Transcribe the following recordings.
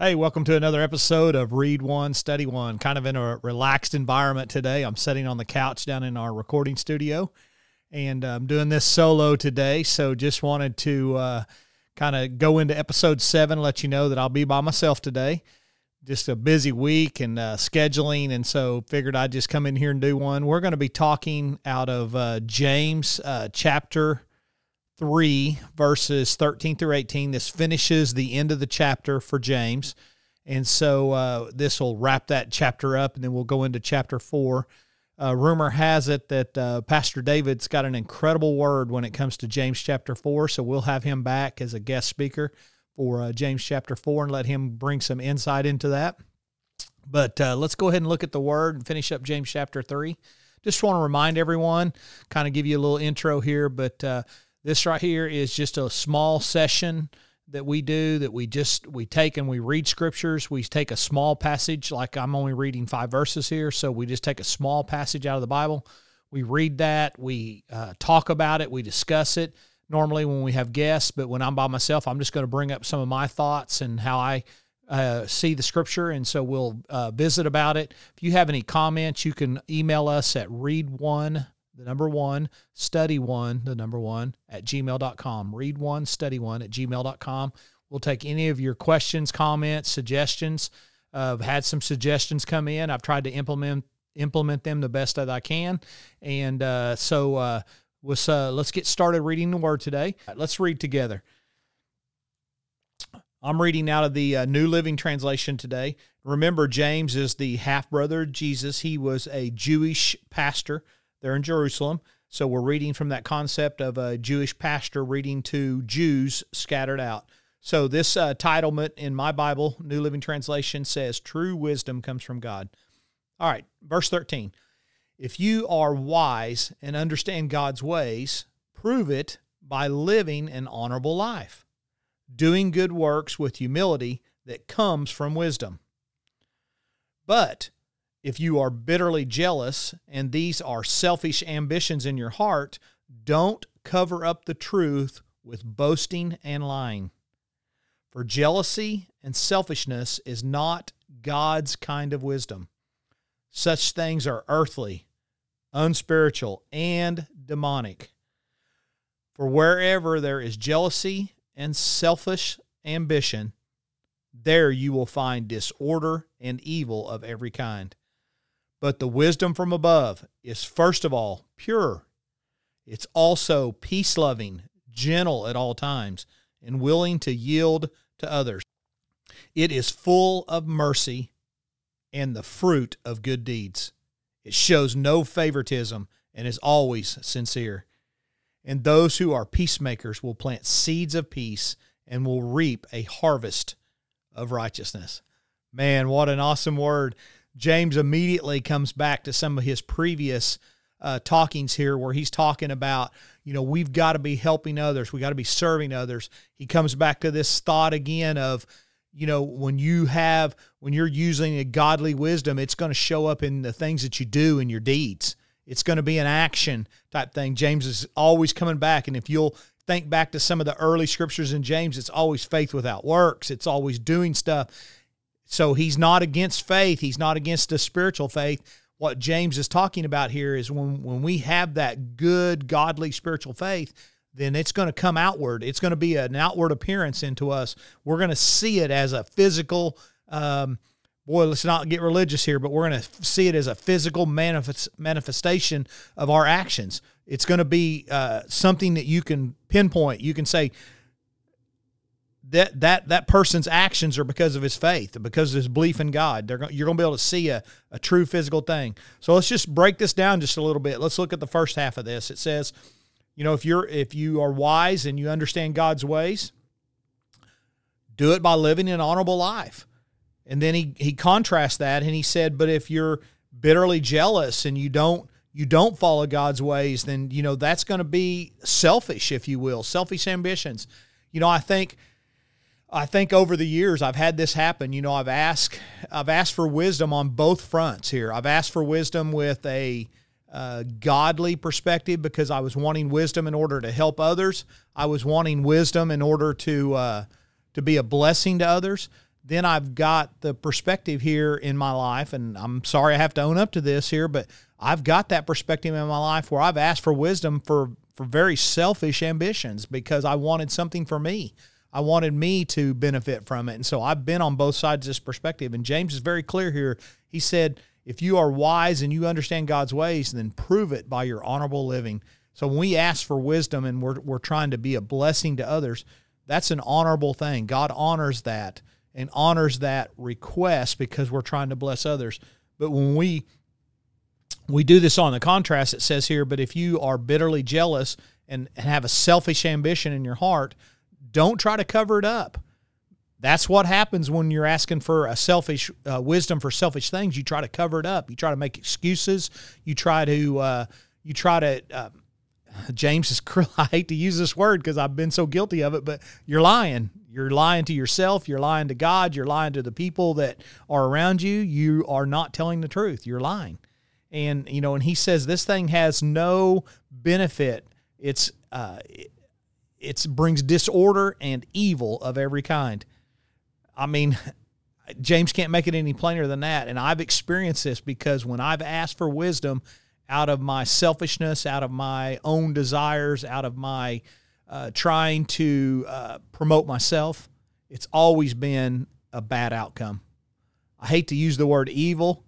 Hey, welcome to another episode of Read One, Study One. Kind of in a relaxed environment today. I'm sitting on the couch down in our recording studio and I'm doing this solo today. So just wanted to uh, kind of go into episode seven, let you know that I'll be by myself today. Just a busy week and uh, scheduling. And so figured I'd just come in here and do one. We're going to be talking out of uh, James uh, chapter 3, verses 13 through 18. This finishes the end of the chapter for James. And so uh, this will wrap that chapter up, and then we'll go into chapter 4. Uh, rumor has it that uh, Pastor David's got an incredible word when it comes to James chapter 4. So we'll have him back as a guest speaker for uh, James chapter 4 and let him bring some insight into that. But uh, let's go ahead and look at the word and finish up James chapter 3. Just want to remind everyone, kind of give you a little intro here, but uh, this right here is just a small session that we do that we just we take and we read scriptures. We take a small passage like i'm only reading five verses here so we just take a small passage out of the bible. We read that we uh, talk about it we discuss it normally when we have guests but when i'm by myself i'm just going to bring up some of my thoughts and how i uh, see the scripture and so we'll uh, visit about it. If you have any comments you can email us at read one the number one, study one, the number one, at gmail.com. Read one, study one at gmail.com. We'll take any of your questions, comments, suggestions. Uh, I've had some suggestions come in. I've tried to implement implement them the best that I can. And uh, so uh, let's, uh, let's get started reading the word today. Let's read together. I'm reading out of the uh, New Living Translation today. Remember, James is the half brother of Jesus. He was a Jewish pastor there in Jerusalem. So we're reading from that concept of a Jewish pastor reading to Jews scattered out. So this uh, titlement in my Bible, New Living Translation, says, True wisdom comes from God. All right, verse 13. If you are wise and understand God's ways, prove it by living an honorable life, doing good works with humility that comes from wisdom. But if you are bitterly jealous and these are selfish ambitions in your heart, don't cover up the truth with boasting and lying. For jealousy and selfishness is not God's kind of wisdom. Such things are earthly, unspiritual, and demonic. For wherever there is jealousy and selfish ambition, there you will find disorder and evil of every kind. But the wisdom from above is first of all pure. It's also peace loving, gentle at all times, and willing to yield to others. It is full of mercy and the fruit of good deeds. It shows no favoritism and is always sincere. And those who are peacemakers will plant seeds of peace and will reap a harvest of righteousness. Man, what an awesome word. James immediately comes back to some of his previous uh, talkings here where he's talking about, you know, we've got to be helping others, we got to be serving others. He comes back to this thought again of, you know, when you have, when you're using a godly wisdom, it's going to show up in the things that you do in your deeds. It's going to be an action type thing. James is always coming back. And if you'll think back to some of the early scriptures in James, it's always faith without works, it's always doing stuff. So he's not against faith. He's not against a spiritual faith. What James is talking about here is when, when we have that good, godly spiritual faith, then it's going to come outward. It's going to be an outward appearance into us. We're going to see it as a physical, um, boy, let's not get religious here, but we're going to see it as a physical manifest, manifestation of our actions. It's going to be uh, something that you can pinpoint. You can say, that that that person's actions are because of his faith, because of his belief in God. They're you're going to be able to see a, a true physical thing. So let's just break this down just a little bit. Let's look at the first half of this. It says, you know, if you're if you are wise and you understand God's ways, do it by living an honorable life. And then he he contrasts that and he said, but if you're bitterly jealous and you don't you don't follow God's ways, then you know that's going to be selfish, if you will, selfish ambitions. You know, I think I think over the years I've had this happen. You know, I've asked I've asked for wisdom on both fronts here. I've asked for wisdom with a uh, godly perspective because I was wanting wisdom in order to help others. I was wanting wisdom in order to uh, to be a blessing to others. then I've got the perspective here in my life, and I'm sorry I have to own up to this here, but I've got that perspective in my life where I've asked for wisdom for for very selfish ambitions because I wanted something for me. I wanted me to benefit from it. And so I've been on both sides of this perspective. And James is very clear here. He said, if you are wise and you understand God's ways, then prove it by your honorable living. So when we ask for wisdom and we're, we're trying to be a blessing to others, that's an honorable thing. God honors that and honors that request because we're trying to bless others. But when we we do this on the contrast it says here, but if you are bitterly jealous and, and have a selfish ambition in your heart, don't try to cover it up. That's what happens when you're asking for a selfish uh, wisdom for selfish things. You try to cover it up. You try to make excuses. You try to uh, you try to. Uh, James is. cruel. I hate to use this word because I've been so guilty of it, but you're lying. You're lying to yourself. You're lying to God. You're lying to the people that are around you. You are not telling the truth. You're lying and you know and he says this thing has no benefit it's uh it brings disorder and evil of every kind. I mean james can't make it any plainer than that. And i've experienced this because when i've asked for wisdom out of my selfishness out of my own desires out of my uh, trying to uh, promote myself it's always been a bad outcome. I hate to use the word evil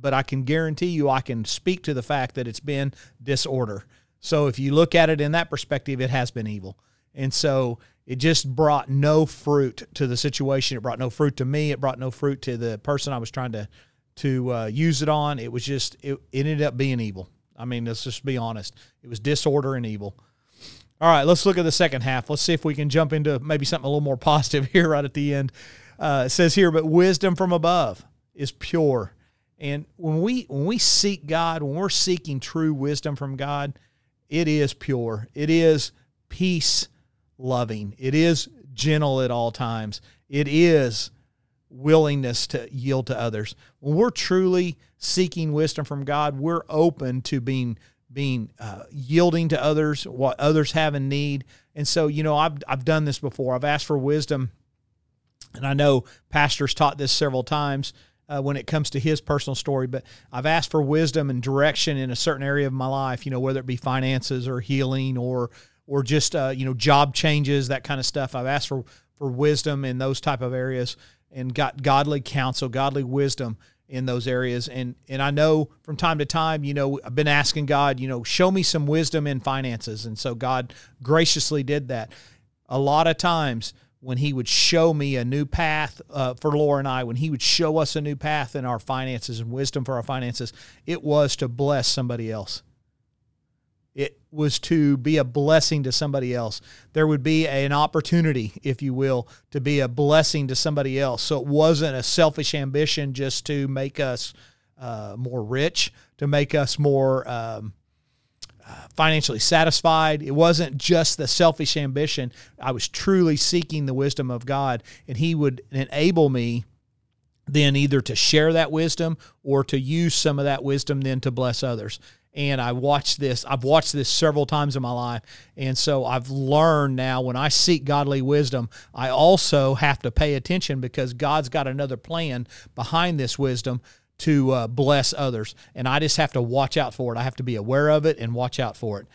but I can guarantee you I can speak to the fact that it's been disorder. So if you look at it in that perspective, it has been evil. And so it just brought no fruit to the situation. It brought no fruit to me. It brought no fruit to the person I was trying to to uh, use it on. It was just it, it ended up being evil. I mean, let's just be honest. It was disorder and evil. All right, let's look at the second half. Let's see if we can jump into maybe something a little more positive here right at the end. Uh, it says here, but wisdom from above is pure and when we when we seek God, when we're seeking true wisdom from God, it is pure. It is peace loving. It is gentle at all times. It is willingness to yield to others. When we're truly seeking wisdom from God, we're open to being being uh, yielding to others, what others have in need. And so, you know, I've I've done this before. I've asked for wisdom, and I know pastors taught this several times uh, when it comes to his personal story. But I've asked for wisdom and direction in a certain area of my life, you know, whether it be finances or healing or or just uh, you know job changes, that kind of stuff. I've asked for for wisdom in those type of areas and got godly counsel, godly wisdom in those areas. And and I know from time to time, you know, I've been asking God, you know, show me some wisdom in finances, and so God graciously did that. A lot of times when he would show me a new path uh, for Laura and I, when he would show us a new path in our finances and wisdom for our finances, it was to bless somebody else. It was to be a blessing to somebody else. There would be an opportunity, if you will, to be a blessing to somebody else. So it wasn't a selfish ambition just to make us uh, more rich, to make us more um, financially satisfied. It wasn't just the selfish ambition. I was truly seeking the wisdom of God, and He would enable me then either to share that wisdom or to use some of that wisdom then to bless others. And I watched this, I've watched this several times in my life. And so I've learned now when I seek godly wisdom, I also have to pay attention because God's got another plan behind this wisdom to uh, bless others. And I just have to watch out for it. I have to be aware of it and watch out for it.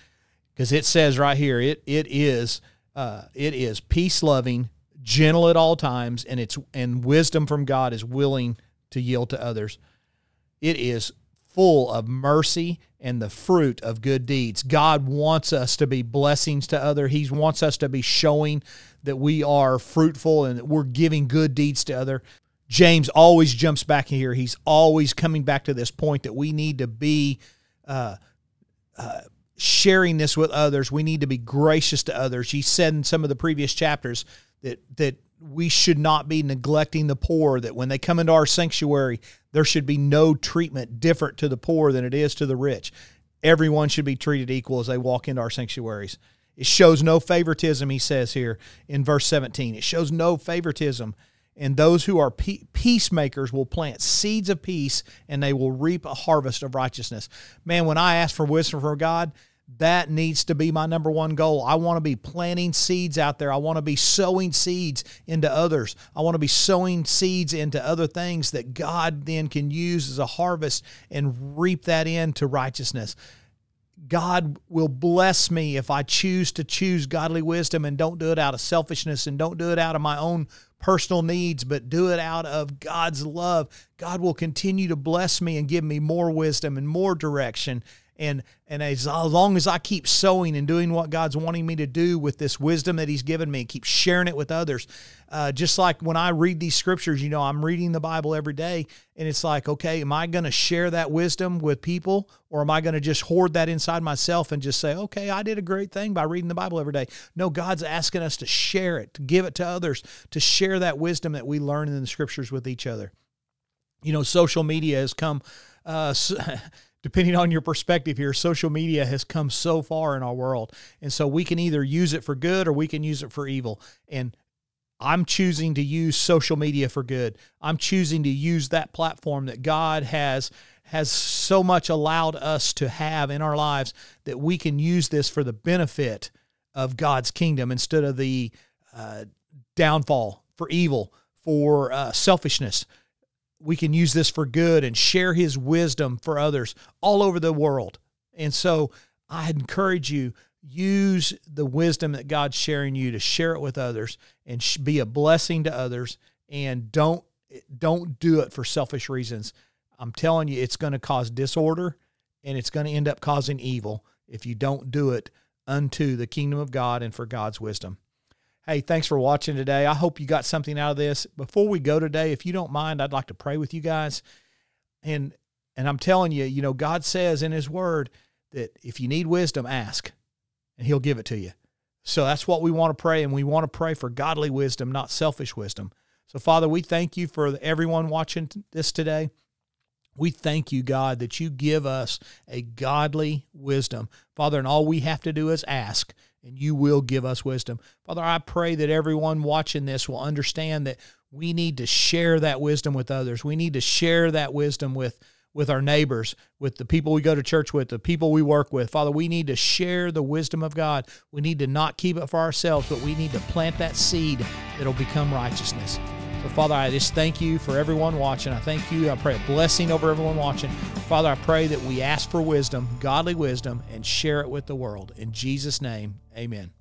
Because it says right here, it it is uh, it is peace loving, gentle at all times, and it's and wisdom from God is willing to yield to others. It is full of mercy and the fruit of good deeds. God wants us to be blessings to other. He wants us to be showing that we are fruitful and that we're giving good deeds to other. James always jumps back here. He's always coming back to this point that we need to be uh, uh, sharing this with others. We need to be gracious to others. He said in some of the previous chapters that that we should not be neglecting the poor. That when they come into our sanctuary, there should be no treatment different to the poor than it is to the rich. Everyone should be treated equal as they walk into our sanctuaries. It shows no favoritism, he says here in verse 17. It shows no favoritism and those who are peacemakers will plant seeds of peace and they will reap a harvest of righteousness. Man, when I ask for wisdom from God, That needs to be my number one goal. I want to be planting seeds out there. I want to be sowing seeds into others. I want to be sowing seeds into other things that God then can use as a harvest and reap that into righteousness. God will bless me if I choose to choose godly wisdom and don't do it out of selfishness and don't do it out of my own personal needs, but do it out of God's love. God will continue to bless me and give me more wisdom and more direction and and as long as I keep sowing and doing what God's wanting me to do with this wisdom that He's given me, and keep sharing it with others. Uh, just like when I read these scriptures, you know, I'm reading the Bible every day, and it's like, okay, am I going to share that wisdom with people, or am I going to just hoard that inside myself and just say, okay, I did a great thing by reading the Bible every day? No, God's asking us to share it, to give it to others, to share that wisdom that we learn in the scriptures with each other. You know, social media has come. Uh, depending on your perspective here, social media has come so far in our world. And so we can either use it for good or we can use it for evil. And I'm choosing to use social media for good. I'm choosing to use that platform that God has has so much allowed us to have in our lives that we can use this for the benefit of God's kingdom instead of the uh, downfall for evil, for uh, selfishness, we can use this for good and share his wisdom for others all over the world. And so I encourage you use the wisdom that God's sharing you to share it with others and be a blessing to others and don't don't do it for selfish reasons. I'm telling you it's going to cause disorder and it's going to end up causing evil if you don't do it unto the kingdom of God and for God's wisdom. Hey, thanks for watching today. I hope you got something out of this. Before we go today, if you don't mind, I'd like to pray with you guys. And and I'm telling you, you know, God says in his word that if you need wisdom, ask and he'll give it to you. So that's what we want to pray and we want to pray for godly wisdom, not selfish wisdom. So Father, we thank you for everyone watching this today. We thank you, God, that you give us a godly wisdom. Father, and all we have to do is ask and you will give us wisdom. Father, I pray that everyone watching this will understand that we need to share that wisdom with others. We need to share that wisdom with with our neighbors, with the people we go to church with, the people we work with. Father, we need to share the wisdom of God. We need to not keep it for ourselves, but we need to plant that seed that'll become righteousness. So, Father, I just thank you for everyone watching. I thank you. I pray a blessing over everyone watching. Father, I pray that we ask for wisdom, godly wisdom, and share it with the world. In Jesus' name, amen.